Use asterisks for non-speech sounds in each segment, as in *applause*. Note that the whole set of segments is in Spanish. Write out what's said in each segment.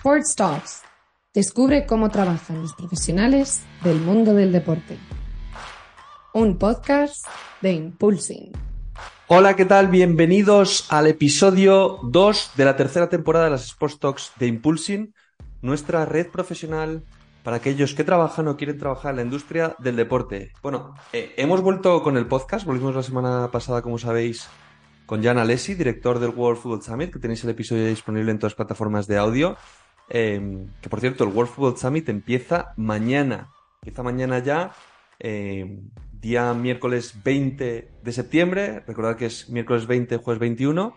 Sports Talks. Descubre cómo trabajan los profesionales del mundo del deporte. Un podcast de Impulsing. Hola, ¿qué tal? Bienvenidos al episodio 2 de la tercera temporada de las Sports Talks de Impulsing, nuestra red profesional para aquellos que trabajan o quieren trabajar en la industria del deporte. Bueno, eh, hemos vuelto con el podcast, volvimos la semana pasada, como sabéis, con Jan Alessi, director del World Football Summit, que tenéis el episodio disponible en todas las plataformas de audio. Em, que por cierto, el World Football Summit empieza mañana. Empieza mañana ya, em, día miércoles 20 de septiembre. Recordad que es miércoles 20, jueves 21.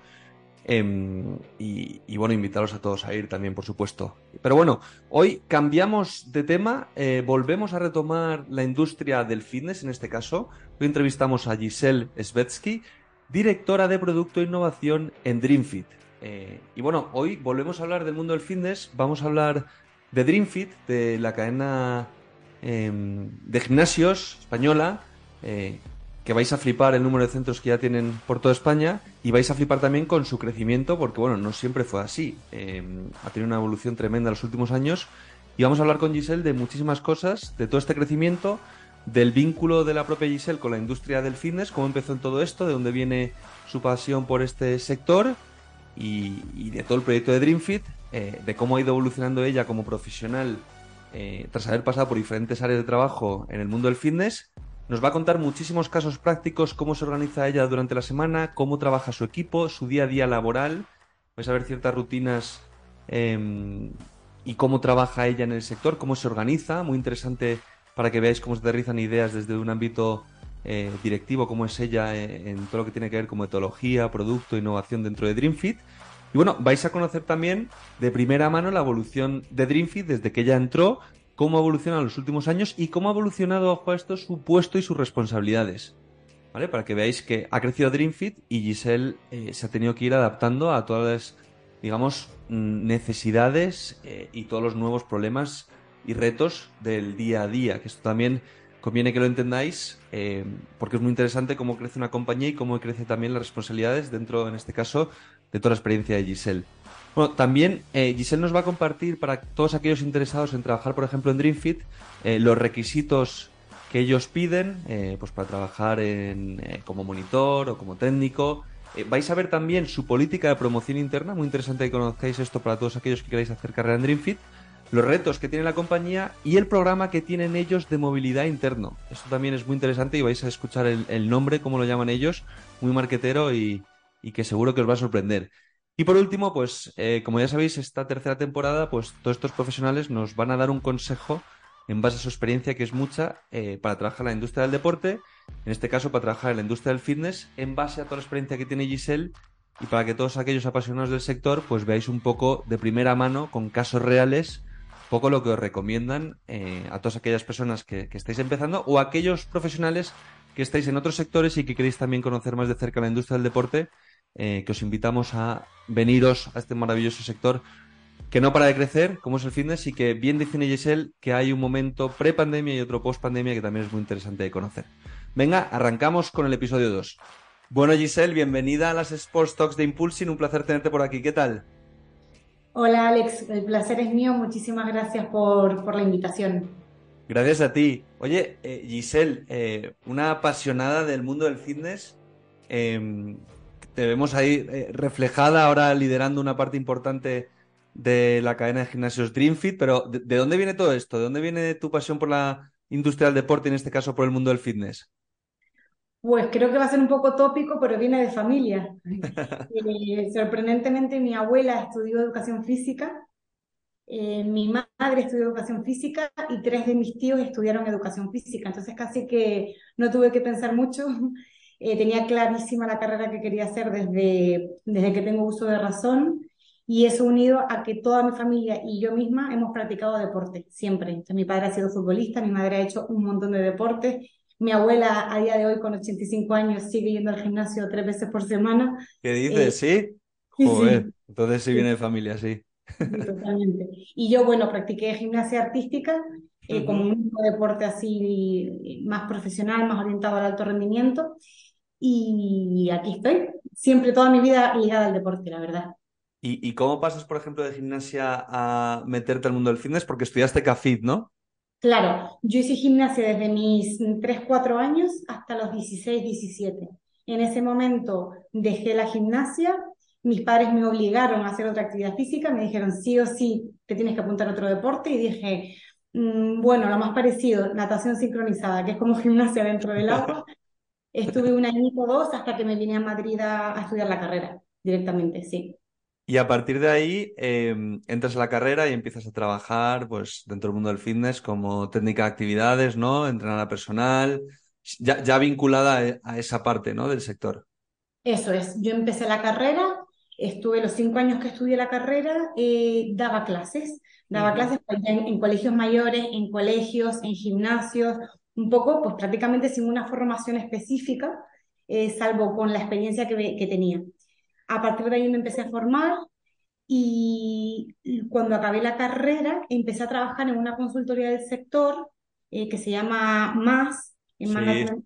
Em, y, bueno, invitaros a todos a ir también, por supuesto. Pero bueno, hoy cambiamos de tema, eh, volvemos a retomar la industria del fitness en este caso. Hoy entrevistamos a Giselle Svetsky, directora de Producto e Innovación en DreamFit. Eh, y bueno, hoy volvemos a hablar del mundo del fitness, vamos a hablar de DreamFit, de la cadena em, de gimnasios española, eh, que vais a flipar el número de centros que ya tienen por toda España y vais a flipar también con su crecimiento porque bueno, no siempre fue así. Em, ha tenido una evolución tremenda en los últimos años y vamos a hablar con Giselle de muchísimas cosas, de todo este crecimiento, del vínculo de la propia Giselle con la industria del fitness, cómo empezó en todo esto, de dónde viene su pasión por este sector y, de todo el proyecto de DreamFit, eh, de cómo ha ido evolucionando ella como profesional eh, tras haber pasado por diferentes áreas de trabajo en el mundo del fitness nos va a contar muchísimos casos prácticos, cómo se organiza ella durante la semana, cómo trabaja su equipo, su día a día laboral. Vais a ver ciertas rutinas em, y cómo trabaja ella en el sector, cómo se organiza. Muy interesante para que veáis cómo se aterrizan ideas desde un ámbito eh, directivo, como es ella eh, en todo lo que tiene que ver con metodología, producto, innovación dentro de DreamFit. Y bueno, vais a conocer también de primera mano la evolución de DreamFit desde que ella entró cómo ha evolucionado en los últimos años y cómo ha evolucionado bajo esto su puesto y sus responsabilidades. ¿Vale? Para que veáis que ha crecido DreamFit y Giselle eh, se ha tenido que ir adaptando a todas las, digamos, mm, necesidades y todos los nuevos problemas y retos del día a día. Que esto también conviene que lo entendáis eh, porque es muy interesante cómo crece una compañía y cómo crece también las responsabilidades dentro, en este caso, de toda la experiencia de Giselle. Bueno, también eh, Giselle nos va a compartir para todos aquellos interesados en trabajar, por ejemplo, en DreamFit, eh, los requisitos que ellos piden pues para trabajar en, como monitor o como técnico. vais a ver también su política de promoción interna, muy interesante que conozcáis esto para todos aquellos que queráis hacer carrera en DreamFit, los retos que tiene la compañía y el programa que tienen ellos de movilidad interno. Esto también es muy interesante y vais a escuchar el, nombre, como lo llaman ellos, muy marquetero y, y que seguro que os va a sorprender. Y por último, pues eh, como ya sabéis, esta tercera temporada, pues todos estos profesionales nos van a dar un consejo en base a su experiencia, que es mucha, eh, para trabajar en la industria del deporte, en este caso para trabajar en la industria del fitness, en base a toda la experiencia que tiene Giselle y para que todos aquellos apasionados del sector, pues veáis un poco de primera mano, con casos reales, poco lo que os recomiendan eh, a todas aquellas personas que, estáis empezando o a aquellos profesionales que estáis en otros sectores y que queréis también conocer más de cerca la industria del deporte eh, que os invitamos a veniros a este maravilloso sector que no para de crecer, como es el fitness, y que bien dice Giselle que hay un momento pre-pandemia y otro post-pandemia que también es muy interesante de conocer. Venga, arrancamos con el episodio 2. Bueno, Giselle, bienvenida a las Sports Talks de Impulsing, un placer tenerte por aquí. ¿Qué tal? Hola Alex, el placer es mío, muchísimas gracias por, la invitación. Gracias a ti. Oye, eh, Giselle, eh, una apasionada del mundo del fitness, em, te vemos ahí eh, reflejada ahora liderando una parte importante de la cadena de gimnasios DreamFit, pero ¿de, dónde viene todo esto? ¿De dónde viene tu pasión por la industria del deporte, en este caso por el mundo del fitness? Pues creo que va a ser un poco tópico, pero viene de familia. *laughs* Eh, sorprendentemente, mi abuela estudió educación física, eh, mi madre estudió educación física y tres de mis tíos estudiaron educación física. Entonces casi que no tuve que pensar mucho *laughs* eh, tenía clarísima la carrera que quería hacer desde, desde que tengo uso de razón y eso unido a que toda mi familia y yo misma hemos practicado deporte, siempre. mi padre ha sido futbolista, mi madre ha hecho un montón de deportes, mi abuela a día de hoy con 85 años sigue yendo al gimnasio tres veces por semana. ¿Qué dices? Eh, ¿Sí? Joder, entonces sí viene de familia, sí. Totalmente. Y yo, bueno, practiqué gimnasia artística eh, como un deporte así más profesional, más orientado al alto rendimiento y aquí estoy, siempre toda mi vida ligada al deporte, la verdad. ¿Y, cómo pasas, por ejemplo, de gimnasia a meterte al mundo del fitness? Porque estudiaste CAFIT, ¿no? Claro, yo hice gimnasia desde mis 3, 4 años hasta los 16, 17. En ese momento dejé la gimnasia, mis padres me obligaron a hacer otra actividad física, me dijeron sí o sí, te tienes que apuntar a otro deporte y dije, mm, bueno, lo más parecido, natación sincronizada, que es como *laughs* gimnasia dentro del agua. Estuve un añito o dos hasta que me vine a Madrid a estudiar la carrera directamente, sí. Y a partir de ahí em, entras a la carrera y empiezas a trabajar pues, dentro del mundo del fitness como técnica de actividades, ¿no? Entrenadora personal, ya, ya vinculada a esa parte ¿no? del sector. Eso es, yo empecé la carrera, estuve los cinco años que estudié la carrera, eh, daba clases, daba clases en, colegios mayores, en colegios, en gimnasios, un poco, pues prácticamente sin una formación específica, eh, salvo con la experiencia que, que tenía. A partir de ahí me empecé a formar y cuando acabé la carrera empecé a trabajar en una consultoría del sector eh, que se llama MAS, en Management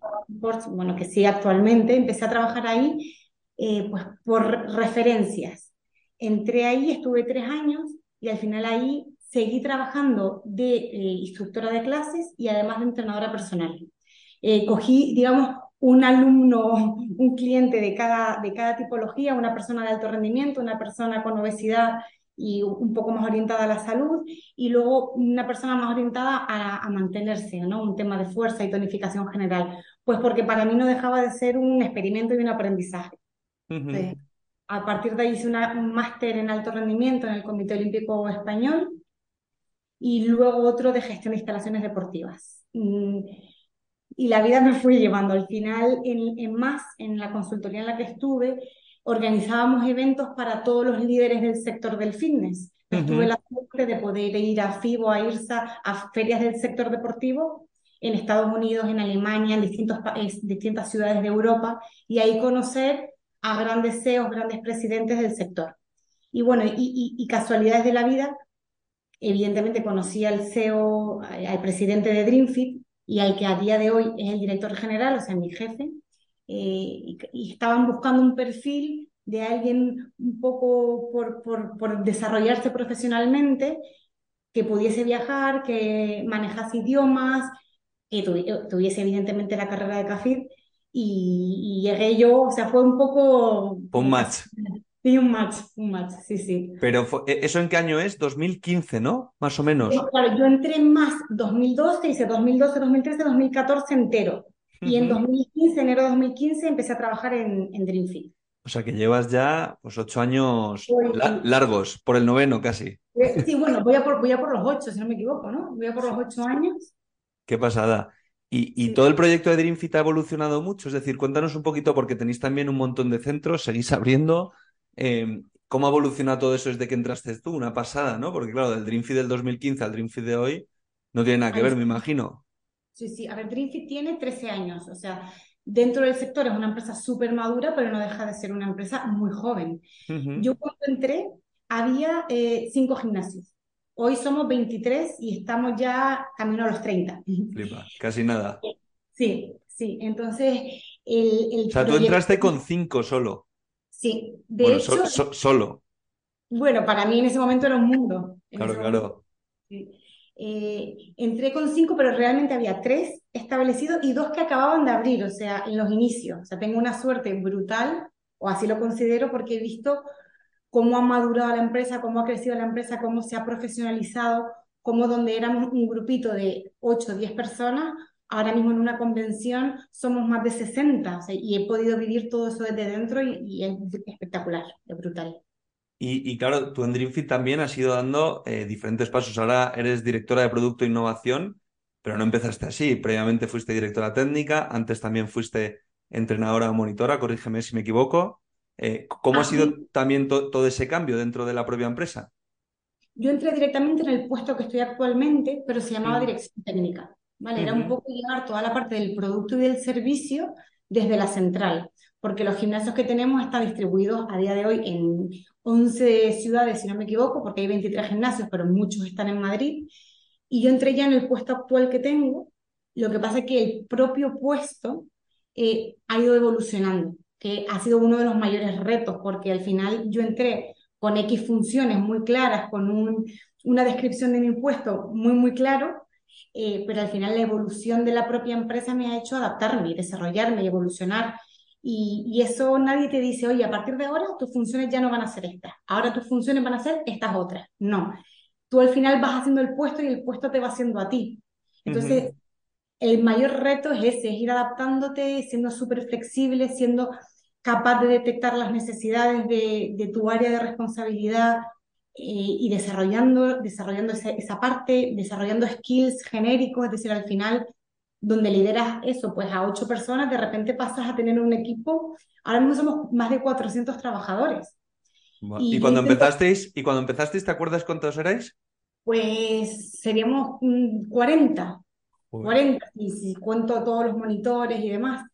bueno, que sí actualmente, empecé a trabajar ahí eh, pues por referencias. Entré ahí, estuve tres años y al final ahí seguí trabajando de eh, instructora de clases y además de entrenadora personal. cogí, digamos, un alumno, un cliente de cada, de cada tipología, una persona de alto rendimiento, una persona con obesidad y un poco más orientada a la salud, y luego una persona más orientada a, mantenerse, ¿no? Un tema de fuerza y tonificación general. Pues porque para mí no dejaba de ser un experimento y un aprendizaje. a partir de ahí hice un máster en alto rendimiento en el Comité Olímpico Español y luego otro de gestión de instalaciones deportivas. Mm, y la vida me fue llevando. Al final, en, más, en la consultoría en la que estuve, organizábamos eventos para todos los líderes del sector del fitness. Tuve la suerte de poder ir a FIBO, a IRSA, a ferias del sector deportivo en Estados Unidos, en Alemania, en distintos distintas ciudades de Europa, y ahí conocer a grandes CEOs, grandes presidentes del sector. Y bueno, y, y casualidades de la vida, evidentemente conocí al CEO, al presidente de DreamFit, y al que a día de hoy es el director general, o sea, mi jefe, eh, y, estaban buscando un perfil de alguien un poco por, por, por, desarrollarse profesionalmente, que pudiese viajar, que manejase idiomas, que tuviese evidentemente la carrera de CAFID, y, llegué yo, o sea, fue un poco... Un. Sí, un match, un match, sí, sí. Pero e, ¿eso en qué año es? 2015, ¿no? Más o menos. claro, yo entré en más 2012, hice 2012, 2013, 2014 entero. Y en 2015, enero de 2015, empecé a trabajar en, en Dreamfit. O sea que llevas ya pues ocho años largos, por el noveno casi. Eh, sí, bueno, voy a, por, voy a por los ocho, si no me equivoco, ¿no? Voy a por los ocho años. Qué pasada. Y, y todo el proyecto de Dreamfit ha evolucionado mucho, es decir, cuéntanos un poquito, porque tenéis también un montón de centros, seguís abriendo. Em, ¿Cómo ha evolucionado todo eso desde que entraste tú? Una pasada, ¿no? Porque claro, del Dreamfit del 2015 al Dreamfit de hoy no tiene nada que ver, me imagino. Sí, sí. A ver, Dreamfit tiene 13 años, o sea, dentro del sector es una empresa súper madura, pero no deja de ser una empresa muy joven. Yo cuando entré había eh, cinco gimnasios. Hoy somos 23 y estamos ya camino a los 30. Flipa, casi nada. Sí, sí. Entonces, el... o sea, tú entraste con cinco solo. Sí, de hecho. solo. Bueno, para mí en ese momento era un mundo. Claro, claro. Eh, entré con cinco, pero realmente había tres establecidos y dos que acababan de abrir, o sea, en los inicios. O sea, tengo una suerte brutal, o así lo considero, porque he visto cómo ha madurado la empresa, cómo ha crecido la empresa, cómo se ha profesionalizado, cómo donde éramos un grupito de 8 o 10 personas, ahora mismo en una convención somos más de 60 y he podido vivir todo eso desde dentro y, es espectacular, es brutal. Y, claro, tú en DreamFit también has ido dando eh, diferentes pasos. Ahora eres directora de Producto e Innovación, pero no empezaste así. Previamente fuiste directora técnica, antes también fuiste entrenadora o monitora, corrígeme si me equivoco. Eh, ¿Cómo ha ah, sido también todo ese cambio dentro de la propia empresa? Yo entré directamente en el puesto que estoy actualmente, pero se llamaba. Dirección Técnica. ¿Vale? Era un poco llevar toda la parte del producto y del servicio desde la central, porque los gimnasios que tenemos están distribuidos a día de hoy en 11 ciudades, si no me equivoco, porque hay 23 gimnasios, pero muchos están en Madrid. Y yo entré ya en el puesto actual que tengo. Lo que pasa es que el propio puesto eh, ha ido evolucionando, que ha sido uno de los mayores retos, porque al final yo entré con X funciones muy claras, con un, una descripción de mi puesto muy, muy claro, eh, pero al final la evolución de la propia empresa me ha hecho adaptarme, desarrollarme y evolucionar. Y, y, eso nadie te dice, oye, a partir de ahora tus funciones ya no van a ser estas, ahora tus funciones van a ser estas otras. No, tú al final vas haciendo el puesto y el puesto te va haciendo a ti. Entonces, el mayor reto es ese, es ir adaptándote, siendo súper flexible, siendo capaz de detectar las necesidades de, de tu área de responsabilidad y desarrollando, desarrollando esa, esa, parte, desarrollando skills genéricos, es decir, al final, donde lideras eso, pues a ocho personas, de repente pasas a tener un equipo, ahora mismo somos más de 400 trabajadores. Y, y cuando empezasteis, ¿y cuando empezasteis, te acuerdas cuántos erais? Pues seríamos 40, 40, y si cuento todos los monitores y demás.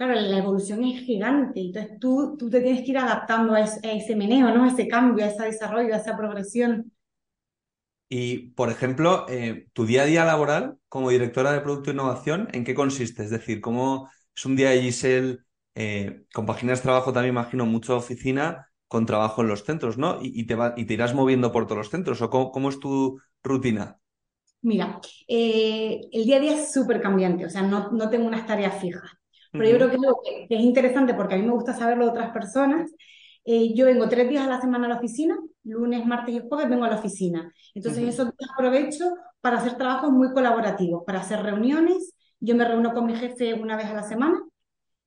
Claro, la evolución es gigante, entonces tú, tú te tienes que ir adaptando a ese, a ese meneo, ¿no? A ese cambio, a ese desarrollo, a esa progresión. Y, por ejemplo, eh, tu día a día laboral como directora de Producto e Innovación, ¿en qué consiste? Es decir, ¿cómo es un día de Giselle? Eh, compaginas trabajo también, imagino, mucho oficina con trabajo en los centros, ¿no? Y, y te, va, y te irás moviendo por todos los centros, ¿o cómo, cómo es tu rutina? Mira, eh, el día a día es súper cambiante, o sea, no, no tengo unas tareas fijas. Pero yo creo que es, algo que, es interesante porque a mí me gusta saberlo de otras personas. Eh, yo vengo tres días a la semana a la oficina, lunes, martes y jueves vengo a la oficina. Entonces, uh -huh. esos días aprovecho para hacer trabajos muy colaborativos, para hacer reuniones. Yo me reúno con mi jefe una vez a la semana,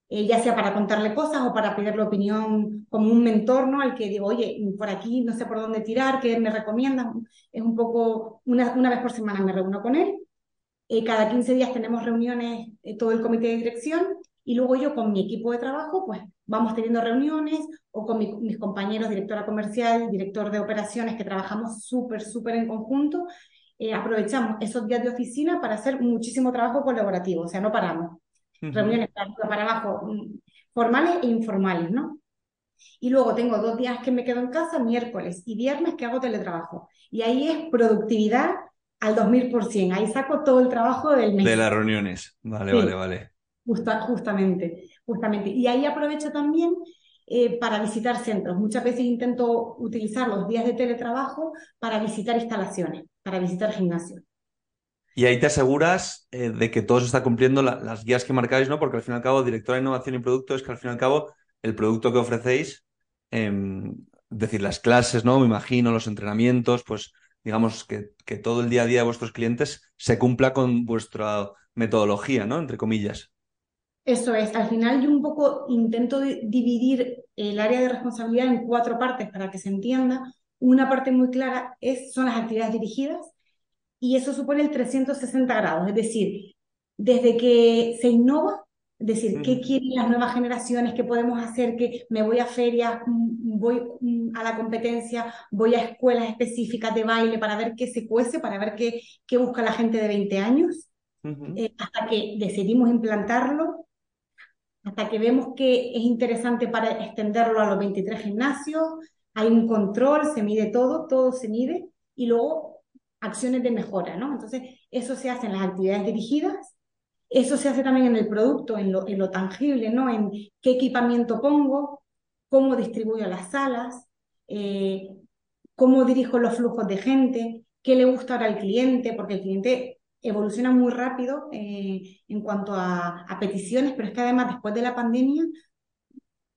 eh, ya sea para contarle cosas o para pedirle opinión como un mentor, ¿no? Al que digo, oye, por aquí no sé por dónde tirar, ¿qué me recomiendas? Es un poco, una, una vez por semana me reúno con él. Eh, cada 15 días tenemos reuniones, eh, todo el comité de dirección, y luego yo con mi equipo de trabajo, pues vamos teniendo reuniones o con mi, mis compañeros, directora comercial, director de operaciones, que trabajamos súper, súper en conjunto, eh, aprovechamos esos días de oficina para hacer muchísimo trabajo colaborativo, o sea, no paramos. Uh -huh. Reuniones para, para abajo, mm, formales e informales, ¿no? Y luego tengo dos días que me quedo en casa, miércoles y viernes que hago teletrabajo. Y ahí es productividad al 2000%. Ahí saco todo el trabajo del mes. De las reuniones. Vale, sí. vale, vale. Justa, justamente, justamente. Y ahí aprovecho también eh, para visitar centros. Muchas veces intento utilizar los días de teletrabajo para visitar instalaciones, para visitar gimnasios. Y ahí te aseguras eh, de que todo se está cumpliendo la, las guías que marcáis, ¿no? Porque al fin y al cabo, directora de innovación y producto es que al fin y al cabo el producto que ofrecéis, eh, es decir, las clases, ¿no? Me imagino, los entrenamientos, pues digamos que, que todo el día a día de vuestros clientes se cumpla con vuestra metodología, ¿no? Entre comillas. Eso es, al final yo un poco intento dividir el área de responsabilidad en cuatro partes para que se entienda. Una parte muy clara es, son las actividades dirigidas y eso supone el 360 grados, es decir, desde que se innova, es decir, qué quieren las nuevas generaciones, qué podemos hacer, que me voy a ferias, voy a la competencia, voy a escuelas específicas de baile para ver qué se cuece, para ver qué, qué busca la gente de 20 años, uh -huh. eh, hasta que decidimos implantarlo, hasta que vemos que es interesante para extenderlo a los 23 gimnasios, hay un control, se mide todo, todo se mide, y luego acciones de mejora, ¿no? Entonces, eso se hace en las actividades dirigidas, eso se hace también en el producto, en lo, en lo tangible, ¿no? En qué equipamiento pongo, cómo distribuyo las salas, eh, cómo dirijo los flujos de gente, qué le gusta ahora al cliente, porque el cliente evoluciona muy rápido eh, en cuanto a, a, peticiones, pero es que además después de la pandemia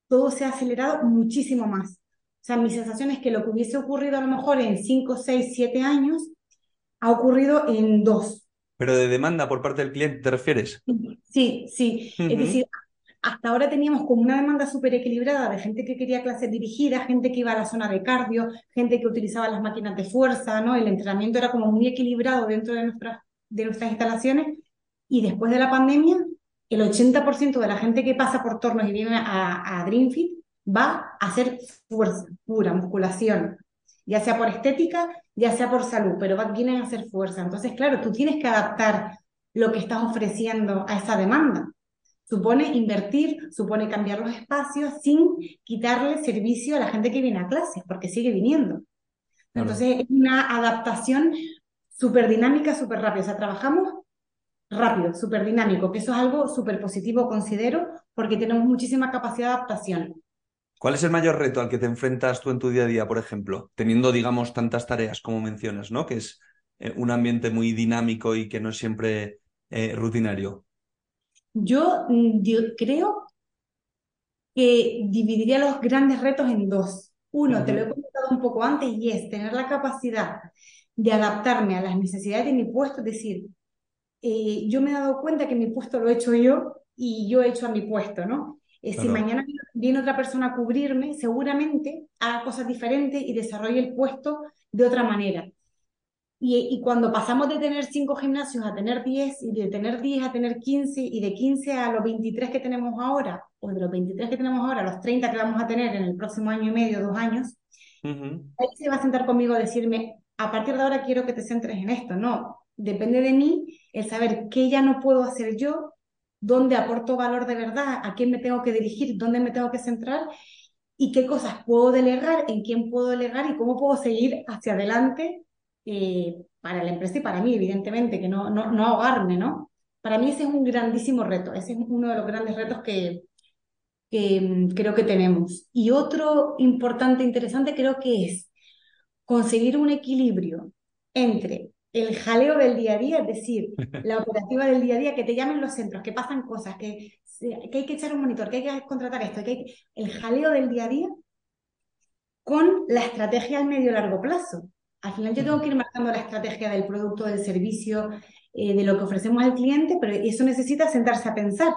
todo se ha acelerado muchísimo más. O sea, mi sensación es que lo que hubiese ocurrido a lo mejor en 5, 6, 7 años ha ocurrido en 2. Pero de demanda por parte del cliente, ¿te refieres? Sí, sí. Uh -huh. Es decir, hasta ahora teníamos como una demanda súper equilibrada de gente que quería clases dirigidas, gente que iba a la zona de cardio, gente que utilizaba las máquinas de fuerza, ¿no? El entrenamiento era como muy equilibrado dentro de nuestras de nuestras instalaciones y después de la pandemia, el 80% de la gente que pasa por tornos y viene a, a DreamFit va a hacer fuerza pura, musculación, ya sea por estética, ya sea por salud, pero va, vienen a hacer fuerza. Entonces, claro, tú tienes que adaptar lo que estás ofreciendo a esa demanda. Supone invertir, supone cambiar los espacios sin quitarle servicio a la gente que viene a clases, porque sigue viniendo. Entonces, es una adaptación súper dinámica, súper rápida. O sea, trabajamos rápido, súper dinámico, que eso es algo súper positivo, considero, porque tenemos muchísima capacidad de adaptación. ¿Cuál es el mayor reto al que te enfrentas tú en tu día a día, por ejemplo, teniendo, digamos, tantas tareas como mencionas, ¿no? Que es eh, un ambiente muy dinámico y que no es siempre eh, rutinario. Yo, mm, yo creo que dividiría los grandes retos en dos. Uno, te lo he comentado un poco antes, y es tener la capacidad de adaptarme a las necesidades de mi puesto, es decir, eh, yo me he dado cuenta que mi puesto lo he hecho yo y yo he hecho a mi puesto, ¿no? Eh, si mañana viene otra persona a cubrirme, seguramente haga cosas diferentes y desarrolle el puesto de otra manera. Y, y, cuando pasamos de tener cinco gimnasios a tener 10 y de tener 10 a tener 15 y de 15 a los 23 que tenemos ahora, o de los 23 que tenemos ahora a los 30 que vamos a tener en el próximo año y medio, dos años, ahí se va a sentar conmigo a decirme, a partir de ahora quiero que te centres en esto. No, depende de mí el saber qué ya no puedo hacer yo, dónde aporto valor de verdad, a quién me tengo que dirigir, dónde me tengo que centrar y qué cosas puedo delegar, en quién puedo delegar y cómo puedo seguir hacia adelante eh, para la empresa y para mí, evidentemente, que no, no, no ahogarme, ¿no? Para mí ese es un grandísimo reto, ese es uno de los grandes retos que, que mm, creo que tenemos. Y otro importante, interesante, creo que es conseguir un equilibrio entre el jaleo del día a día, es decir, *laughs* la operativa del día a día, que te llamen los centros, que pasan cosas, que, que hay que echar un monitor, que hay que contratar esto, que hay el jaleo del día a día con la estrategia al medio y largo plazo. Al final yo tengo que ir marcando la estrategia del producto, del servicio, eh, de lo que ofrecemos al cliente, pero eso necesita sentarse a pensar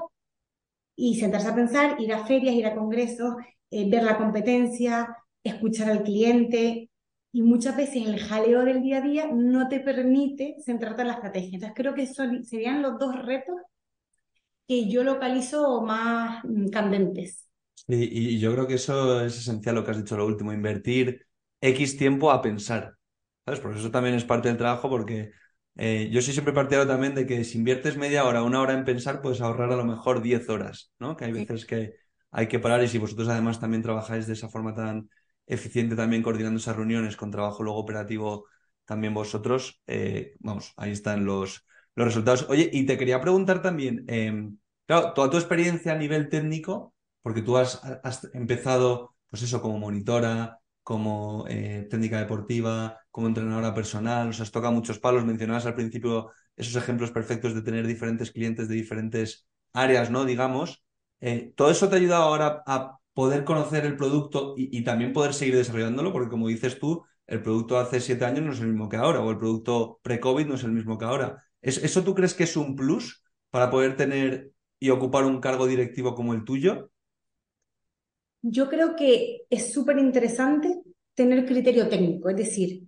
y sentarse a pensar, ir a ferias, ir a congresos, eh, ver la competencia, escuchar al cliente. Y muchas veces el jaleo del día a día no te permite centrarte en la estrategia. Entonces creo que son, serían los dos retos que yo localizo más mm, candentes. Y, y yo creo que eso es esencial lo que has dicho lo último, invertir X tiempo a pensar. ¿Sabes? Por eso también es parte del trabajo, porque eh, yo soy siempre partidario también de que si inviertes media hora, una hora en pensar, puedes ahorrar a lo mejor 10 horas, ¿no? Que hay veces que hay que parar y si vosotros además también trabajáis de esa forma tan eficiente, también coordinando esas reuniones con trabajo luego operativo también vosotros, eh, vamos, ahí están los, los resultados. Oye, y te quería preguntar también, em, claro, toda tu experiencia a nivel técnico, porque tú has, empezado, pues eso, como monitora, como eh, técnica deportiva, como entrenadora personal, o sea, has tocado muchos palos, mencionabas al principio esos ejemplos perfectos de tener diferentes clientes de diferentes áreas, ¿no? Digamos, eh, todo eso te ha ayudado ahora a poder conocer el producto y, también poder seguir desarrollándolo, porque como dices tú, el producto hace siete años no es el mismo que ahora, o el producto pre-COVID no es el mismo que ahora. ¿Eso tú crees que es un plus para poder tener y ocupar un cargo directivo como el tuyo? Yo creo que es súper interesante tener criterio técnico, es decir,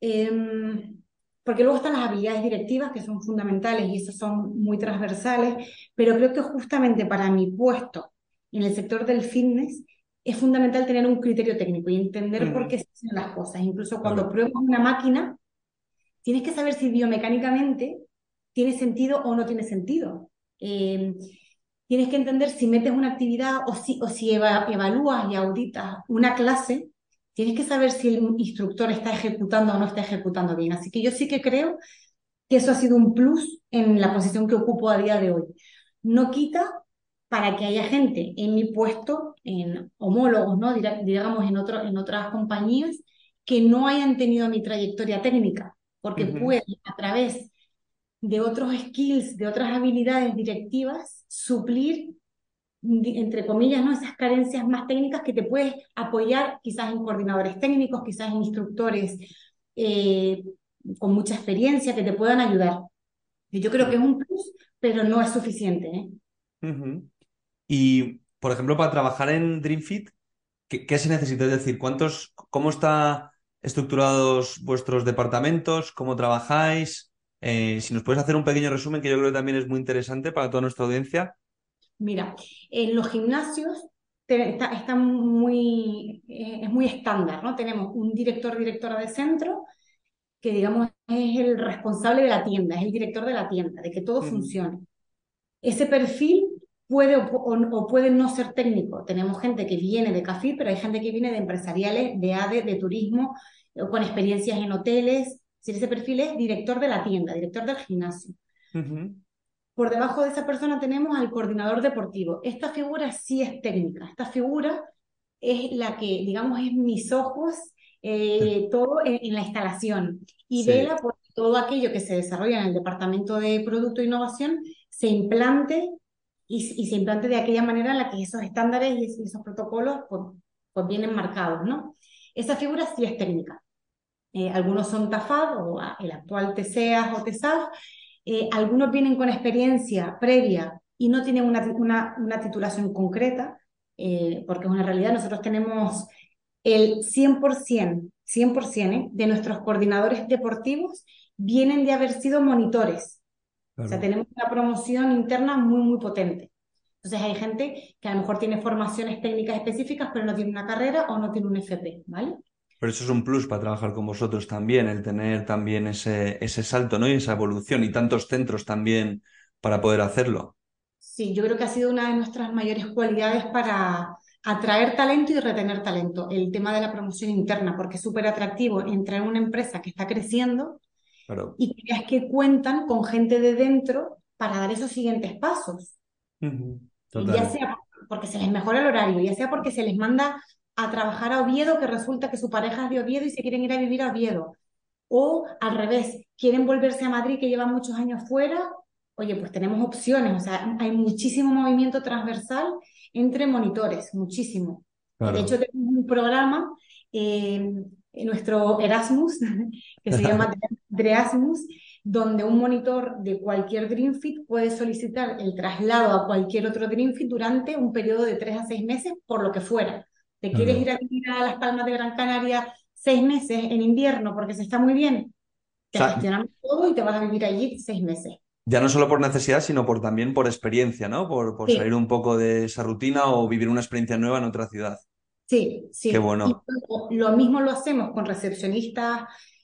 em, porque luego están las habilidades directivas que son fundamentales y esas son muy transversales, pero creo que justamente para mi puesto en el sector del fitness es fundamental tener un criterio técnico y entender por qué se hacen las cosas. Incluso cuando pruebas una máquina, tienes que saber si biomecánicamente tiene sentido o no tiene sentido. Em, tienes que entender si metes una actividad o si, o si evalúas y auditas una clase, tienes que saber si el instructor está ejecutando o no está ejecutando bien. Así que yo sí que creo que eso ha sido un plus en la posición que ocupo a día de hoy. No quita para que haya gente en mi puesto, en homólogos, ¿no? digamos en, otro, en otras compañías, que no hayan tenido mi trayectoria técnica, porque pueden a través de otros skills, de otras habilidades directivas, suplir, entre comillas, ¿no? esas carencias más técnicas que te puedes apoyar quizás en coordinadores técnicos, quizás en instructores eh, con mucha experiencia que te puedan ayudar. yo creo que es un plus, pero no es suficiente. ¿eh? Y, por ejemplo, para trabajar en DreamFit, ¿qué, ¿qué, se necesita? Es decir, ¿cuántos, ¿cómo están estructurados vuestros departamentos? ¿Cómo trabajáis? Eh, si nos puedes hacer un pequeño resumen que yo creo que también es muy interesante para toda nuestra audiencia. Mira, en los gimnasios está, muy, eh, es muy estándar, ¿no? Tenemos un director, directora de centro, que digamos es el responsable de la tienda, es el director de la tienda, de que todo funcione. Ese perfil puede o, puede no ser técnico. Tenemos gente que viene de café, pero hay gente que viene de empresariales, de ADE, de turismo, con experiencias en hoteles, ese perfil es director de la tienda, director del gimnasio. Por debajo de esa persona tenemos al coordinador deportivo. Esta figura sí es técnica. Esta figura es la que, digamos, es mis ojos, eh, todo en, la instalación y vela por todo aquello que se desarrolla en el departamento de producto e innovación se implante y, se implante de aquella manera en la que esos estándares y esos protocolos pues, pues vienen marcados, ¿no? Esa figura sí es técnica. Eh, algunos son TAFAD o el actual TCEAS o TESAF, eh, algunos vienen con experiencia previa y no tienen una, una, titulación concreta, eh, porque es una realidad, nosotros tenemos el 100%, 100% de nuestros coordinadores deportivos vienen de haber sido monitores. O sea, tenemos una promoción interna muy, muy potente. Entonces hay gente que a lo mejor tiene formaciones técnicas específicas, pero no tiene una carrera o no tiene un FP, ¿vale? Pero eso es un plus para trabajar con vosotros también, el tener también ese, ese salto, ¿no? Y esa evolución y tantos centros también para poder hacerlo. Sí, yo creo que ha sido una de nuestras mayores cualidades para atraer talento y retener talento, el tema de la promoción interna, porque es súper atractivo entrar en una empresa que está creciendo y creas que cuentan con gente de dentro para dar esos siguientes pasos. Ya sea porque se les mejora el horario, ya sea porque se les manda a trabajar a Oviedo, que resulta que su pareja es de Oviedo y se quieren ir a vivir a Oviedo. O al revés, quieren volverse a Madrid, que llevan muchos años fuera. Oye, pues tenemos opciones, o sea, hay muchísimo movimiento transversal entre monitores, muchísimo. De hecho, tenemos un programa eh, nuestro Erasmus, *laughs* que se llama Dreasmus, donde un monitor de cualquier Dreamfit puede solicitar el traslado a cualquier otro Dreamfit durante un periodo de tres a seis meses, por lo que fuera. ¿Te quieres ir a vivir a Las Palmas de Gran Canaria seis meses en invierno porque se está muy bien? Te gestionamos todo y te vas a vivir allí seis meses. Ya no solo por necesidad, sino por también por experiencia, ¿no? Por, por salir un poco de esa rutina o vivir una experiencia nueva en otra ciudad. Sí, sí. Qué bueno. lo mismo lo hacemos con recepcionistas,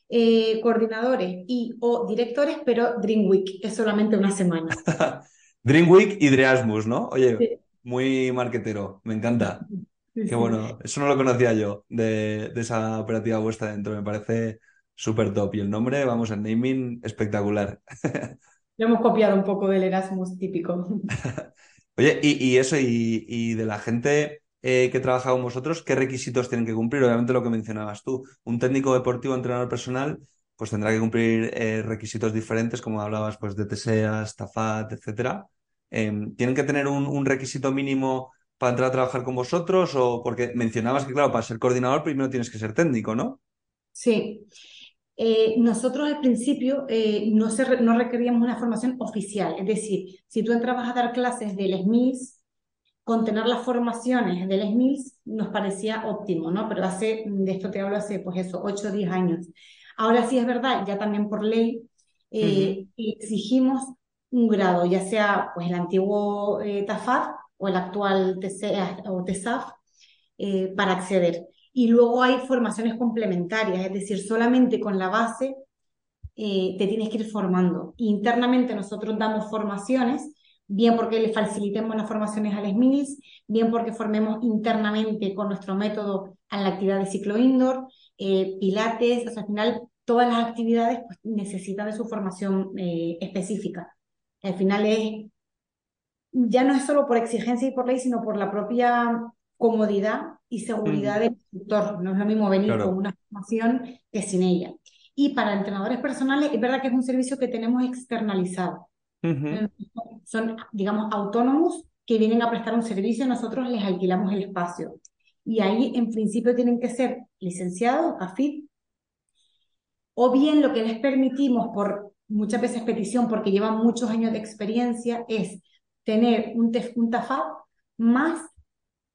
eh, coordinadores y o directores, pero Dream Week es solamente una semana. *laughs* Dream Week y Dreasmus, ¿no? Oye, muy marquetero, me encanta. Qué bueno, eso no lo conocía yo de, esa operativa vuestra dentro, me parece súper top. Y el nombre, vamos, el naming espectacular. *laughs* Lo hemos copiado un poco del Erasmus típico. *laughs* Oye, y, eso, y de la gente eh, que trabaja con vosotros, ¿qué requisitos tienen que cumplir? Obviamente lo que mencionabas tú, un técnico deportivo, entrenador personal, pues tendrá que cumplir eh, requisitos diferentes, como hablabas, pues de TSEAS, TAFAT, etcétera. Em, ¿Tienen que tener un, requisito mínimo para entrar a trabajar con vosotros? O porque mencionabas que, claro, para ser coordinador primero tienes que ser técnico, ¿no? Sí. Eh, nosotros al principio no, no requeríamos una formación oficial, es decir, si tú entrabas a dar clases del SMIS, con tener las formaciones del SMILS nos parecía óptimo, ¿no? Pero hace, de esto te hablo hace, pues eso, 8 o 10 años. Ahora sí es verdad, ya también por ley eh, exigimos un grado, ya sea pues el antiguo eh, TAFAD o el actual TC, o TESAF, eh, para acceder. Y luego hay formaciones complementarias, es decir, solamente con la base te tienes que ir formando. Internamente nosotros damos formaciones bien porque le facilitemos las formaciones a las minis, bien porque formemos internamente con nuestro método a la actividad de ciclo indoor, eh, pilates, o sea, al final todas las actividades pues, necesitan de su formación eh, específica. Al final es, ya no es solo por exigencia y por ley, sino por la propia comodidad y seguridad del instructor. No es lo mismo venir con una formación que sin ella. Y para entrenadores personales, es verdad que es un servicio que tenemos externalizado. Son, digamos, autónomos que vienen a prestar un servicio, nosotros les alquilamos el espacio. Y ahí, en principio, tienen que ser licenciados, AFIT, o bien lo que les permitimos por muchas veces petición, porque llevan muchos años de experiencia, es tener un, más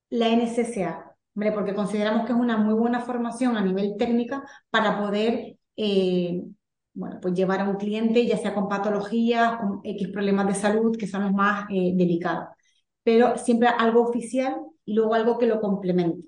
la NCCA, porque consideramos que es una muy buena formación a nivel técnica para poder eh, bueno, pues llevar a un cliente, ya sea con patologías, con X problemas de salud, que son los más eh, delicados. Pero siempre algo oficial y luego algo que lo complemente.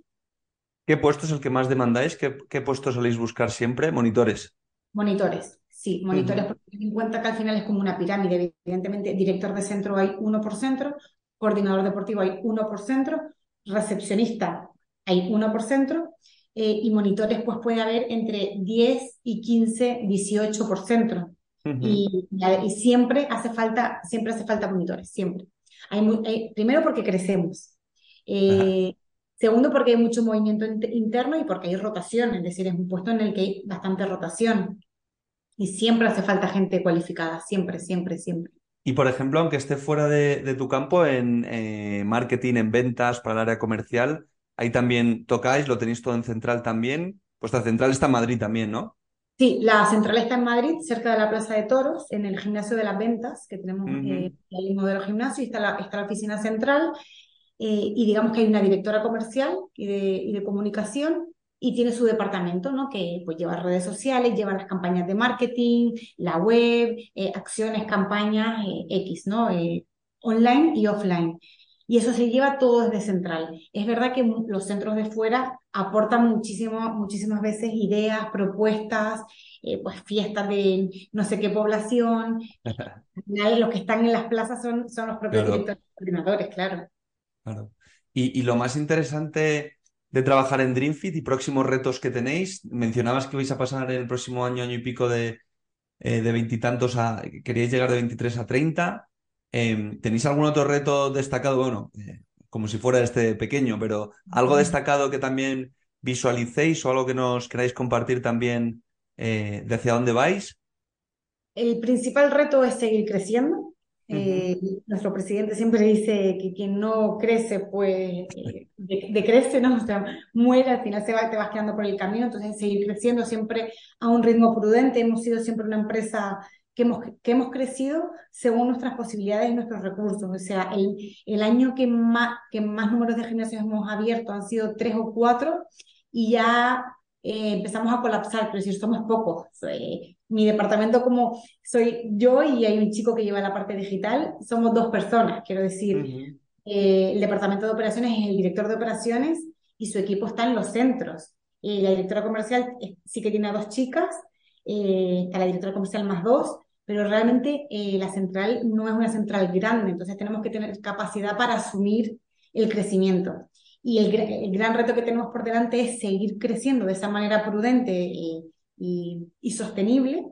¿Qué puesto es el que más demandáis? ¿Qué, qué puesto soléis buscar siempre? Monitores. Monitores, sí, monitores, porque ten en cuenta que al final es como una pirámide. Evidentemente, director de centro hay uno por centro, coordinador deportivo hay uno por centro, recepcionista hay uno por centro, eh, y monitores pues puede haber entre 10 y 15, 18 por centro. y, y, siempre hace falta, siempre hace falta monitores, siempre. Hay, primero porque crecemos. Eh, Segundo, porque hay mucho movimiento interno y porque hay rotación, es decir, es un puesto en el que hay bastante rotación. Y siempre hace falta gente cualificada, siempre, siempre, siempre. Y por ejemplo, aunque esté fuera de, tu campo en eh, marketing, en ventas, para el área comercial, ahí también tocáis, lo tenéis todo en central también. Vuestra central está en Madrid también, ¿no? Sí, la central está en Madrid, cerca de la Plaza de Toros, en el gimnasio de las ventas, que tenemos eh, el modelo gimnasio, y está la, está la oficina central, eh, y digamos que hay una directora comercial y de, y de comunicación, y tiene su departamento, ¿no? Que pues lleva redes sociales, lleva las campañas de marketing, la web, eh, acciones, campañas eh, X, ¿no? Online y offline. Y eso se lleva todo desde central. Es verdad que los centros de fuera aportan muchísimo, muchísimas veces ideas, propuestas, pues fiestas de no sé qué población. *laughs* los que están en las plazas son, son los propios directores coordinadores, claro. Claro. Y, y lo más interesante de trabajar en DreamFit y próximos retos que tenéis. Mencionabas que vais a pasar el próximo año, año y pico de eh, de veintitantos a. queríais llegar de 23 a 30. Em, ¿Tenéis algún otro reto destacado? Bueno, eh, como si fuera este pequeño, pero algo destacado que también visualicéis o algo que nos queráis compartir también eh, de hacia dónde vais. El principal reto es seguir creciendo. Eh, nuestro presidente siempre dice que quien no crece, pues eh, decrece, ¿no? O sea, muere, al final se va, te vas quedando por el camino, entonces seguir creciendo siempre a un ritmo prudente. Hemos sido siempre una empresa que hemos, que hemos crecido según nuestras posibilidades y nuestros recursos. O sea, el, el año que más, que más números de gimnasios hemos abierto han sido tres o cuatro y ya eh, empezamos a colapsar, pero decir, somos pocos. Eh, mi departamento como soy yo y hay un chico que lleva la parte digital, somos dos personas, quiero decir. Eh, el departamento de operaciones es el director de operaciones y su equipo está en los centros. la directora comercial sí que tiene dos chicas, está la directora comercial más dos, pero realmente la central no es una central grande, entonces tenemos que tener capacidad para asumir el crecimiento. Y el, gran reto que tenemos por delante es seguir creciendo de esa manera prudente y, sostenible,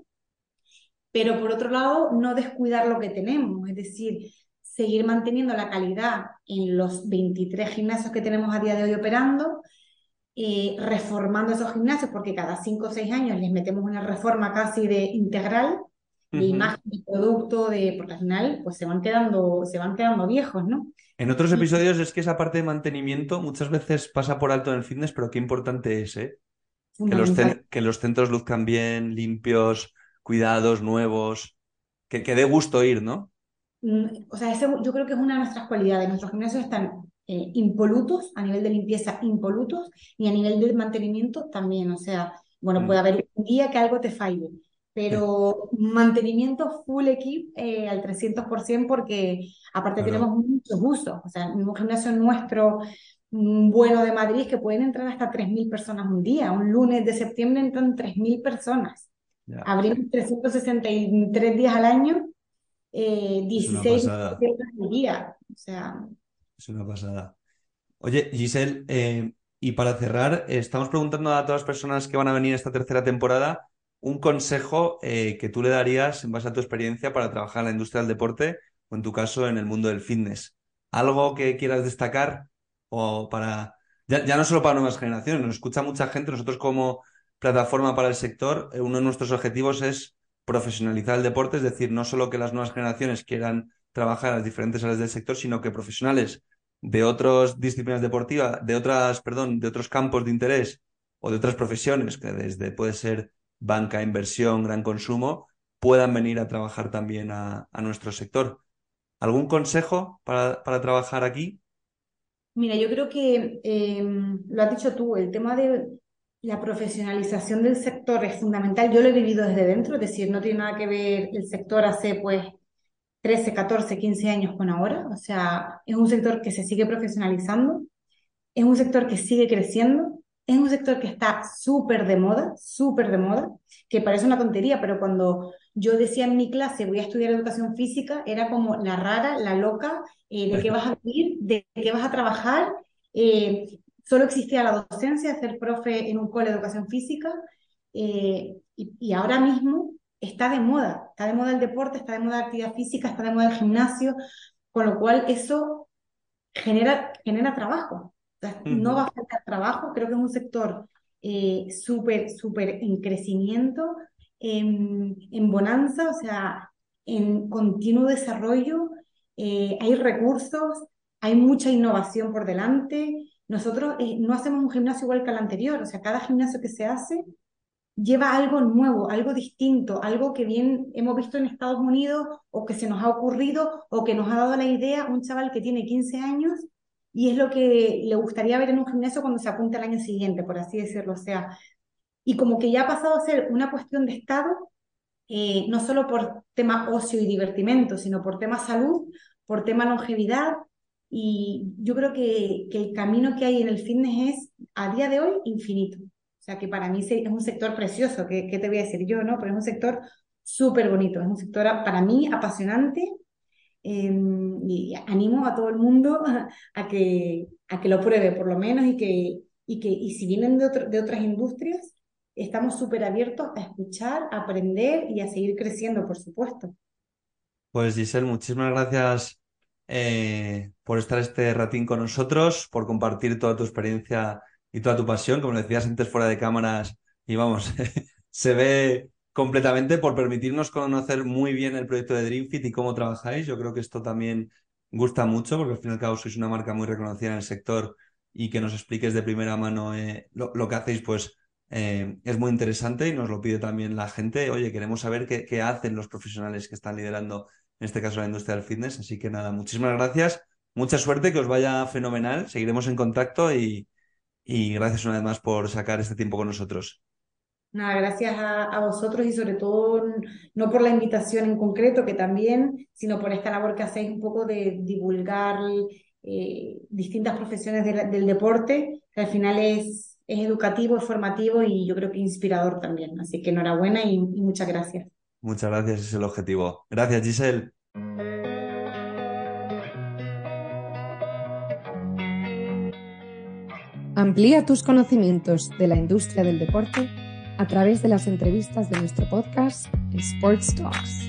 pero por otro lado, no descuidar lo que tenemos, es decir, seguir manteniendo la calidad en los 23 gimnasios que tenemos a día de hoy operando, eh, reformando esos gimnasios, porque cada 5 o 6 años les metemos una reforma casi de integral de imagen, de producto, de, porque al final pues se van quedando, se van quedando viejos, ¿no? En otros episodios es que esa parte de mantenimiento muchas veces pasa por alto en el fitness, pero qué importante es, ¿eh? Que los, que los, centros luzcan bien, limpios, cuidados, nuevos, que, que dé gusto ir, ¿no? Mm, o sea, yo creo que es una de nuestras cualidades. Nuestros gimnasios están eh, impolutos, a nivel de limpieza impolutos, y a nivel de mantenimiento también. O sea, bueno, puede mm. haber un día que algo te falle, pero mantenimiento full equip eh, al 300% porque aparte tenemos muchos usos, o sea, un gimnasio nuestro bueno de Madrid que pueden entrar hasta 3.000 personas un día, un lunes de septiembre entran 3.000 personas, abrimos 363 días al año, eh, 16 al día, o sea... Es una pasada. Oye, Giselle, eh, y para cerrar, estamos preguntando a todas las personas que van a venir esta tercera temporada un consejo eh, que tú le darías en base a tu experiencia para trabajar en la industria del deporte o en tu caso en el mundo del fitness. ¿Algo que quieras destacar o para, ya, no solo para nuevas generaciones, nos escucha mucha gente, nosotros como plataforma para el sector, eh, uno de nuestros objetivos es profesionalizar el deporte, es decir, no solo que las nuevas generaciones quieran trabajar en las diferentes áreas del sector, sino que profesionales de otras disciplinas deportivas, de otras, perdón, de otros campos de interés o de otras profesiones, que desde puede ser banca, inversión, gran consumo, puedan venir a trabajar también a, nuestro sector. ¿Algún consejo para, para, trabajar aquí? Mira, yo creo que em, lo has dicho tú, el tema de la profesionalización del sector es fundamental. Yo lo he vivido desde dentro, es decir, no tiene nada que ver el sector hace pues 13, 14, 15 años con ahora. O sea, es un sector que se sigue profesionalizando, es un sector que sigue creciendo es un sector que está súper de moda, súper de moda, que parece una tontería, pero cuando yo decía en mi clase voy a estudiar educación física, era como la rara, la loca, eh, de qué vas a vivir, de qué vas a trabajar. Eh, solo existía la docencia, ser profe en un cole de educación física, eh, y, ahora mismo está de moda, está de moda el deporte, está de moda la actividad física, está de moda el gimnasio, con lo cual eso genera, genera trabajo no va a faltar trabajo, creo que es un sector eh, súper, súper en crecimiento, en, en, bonanza, o sea, en continuo desarrollo, eh, hay recursos, hay mucha innovación por delante. Nosotros eh, no hacemos un gimnasio igual que el anterior, o sea, cada gimnasio que se hace lleva algo nuevo, algo distinto, algo que bien hemos visto en Estados Unidos o que se nos ha ocurrido o que nos ha dado la idea un chaval que tiene 15 años y es lo que le gustaría ver en un gimnasio cuando se apunte al año siguiente, por así decirlo. O sea, y como que ya ha pasado a ser una cuestión de Estado, eh, no solo por tema ocio y divertimento, sino por tema salud, por tema longevidad. Y yo creo que, que el camino que hay en el fitness es, a día de hoy, infinito. O sea, que para mí es un sector precioso, ¿qué, qué te voy a decir yo? no Pero es un sector súper bonito, es un sector para mí apasionante Em, y animo a todo el mundo a, que, a que lo pruebe por lo menos y que, y que y si vienen de, de otras industrias, estamos súper abiertos a escuchar, a aprender y a seguir creciendo, por supuesto. Pues Giselle, muchísimas gracias eh, por estar este ratín con nosotros, por compartir toda tu experiencia y toda tu pasión, como decías antes fuera de cámaras, y vamos, *laughs* se ve completamente por permitirnos conocer muy bien el proyecto de DreamFit y cómo trabajáis. Yo creo que esto también gusta mucho porque al fin y al cabo sois una marca muy reconocida en el sector y que nos expliques de primera mano eh, lo, que hacéis, pues eh, es muy interesante y nos lo pide también la gente. Oye, queremos saber qué, hacen los profesionales que están liderando, en este caso, la industria del fitness. Así que nada, muchísimas gracias. Mucha suerte, que os vaya fenomenal. Seguiremos en contacto y gracias una vez más por sacar este tiempo con nosotros. Nada, gracias a, vosotros y sobre todo no por la invitación en concreto, que también, sino por esta labor que hacéis un poco de divulgar eh, distintas profesiones del deporte, que al final es, es educativo, es formativo y yo creo que inspirador también. Así que enhorabuena y, y muchas gracias. Muchas gracias, es el objetivo. Gracias, Giselle. Amplía tus conocimientos de la industria del deporte a través de las entrevistas de nuestro podcast Sports Talks.